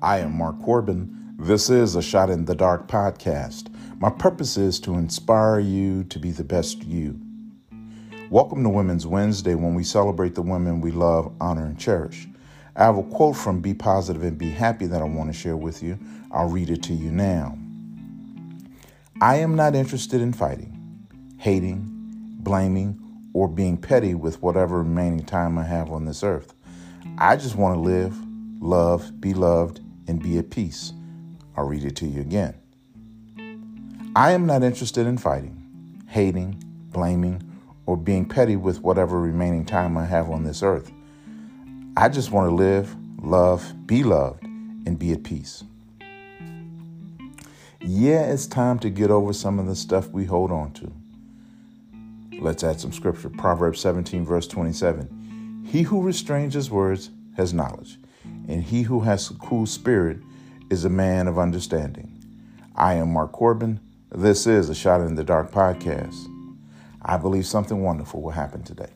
I am Mark Corbin. This is a Shot in the Dark podcast. My purpose is to inspire you to be the best you. Welcome to Women's Wednesday when we celebrate the women we love, honor, and cherish. I have a quote from Be Positive and Be Happy that I want to share with you. I'll read it to you now. I am not interested in fighting, hating, blaming, or being petty with whatever remaining time I have on this earth. I just want to live, love, be loved, and be at peace. I'll read it to you again. I am not interested in fighting, hating, blaming, or being petty with whatever remaining time I have on this earth. I just want to live, love, be loved, and be at peace. Yeah, it's time to get over some of the stuff we hold on to. Let's add some scripture. Proverbs 17, verse 27. He who restrains his words has knowledge, and he who has a cool spirit is a man of understanding. I am Mark Corbin. This is a Shot in the Dark podcast. I believe something wonderful will happen today.